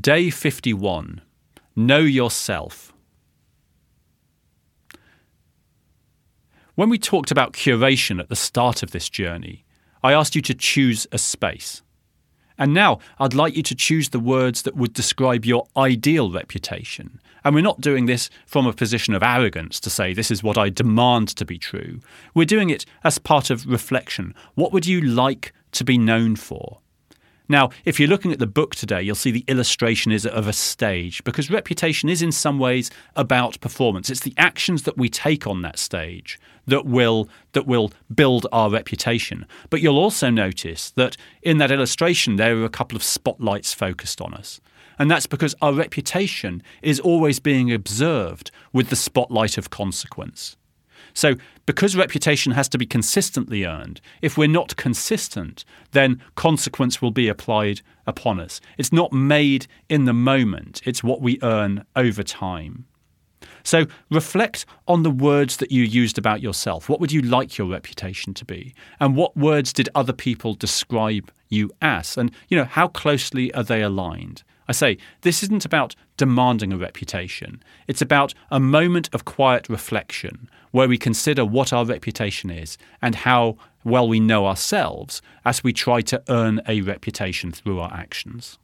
Day 51 Know Yourself. When we talked about curation at the start of this journey, I asked you to choose a space. And now I'd like you to choose the words that would describe your ideal reputation. And we're not doing this from a position of arrogance to say this is what I demand to be true. We're doing it as part of reflection. What would you like to be known for? Now, if you're looking at the book today, you'll see the illustration is of a stage because reputation is in some ways about performance. It's the actions that we take on that stage that will that will build our reputation. But you'll also notice that in that illustration there are a couple of spotlights focused on us. And that's because our reputation is always being observed with the spotlight of consequence. So, because reputation has to be consistently earned, if we're not consistent, then consequence will be applied upon us. It's not made in the moment, it's what we earn over time. So reflect on the words that you used about yourself. What would you like your reputation to be? And what words did other people describe you as? And you know, how closely are they aligned? I say, this isn't about demanding a reputation. It's about a moment of quiet reflection where we consider what our reputation is and how well we know ourselves as we try to earn a reputation through our actions.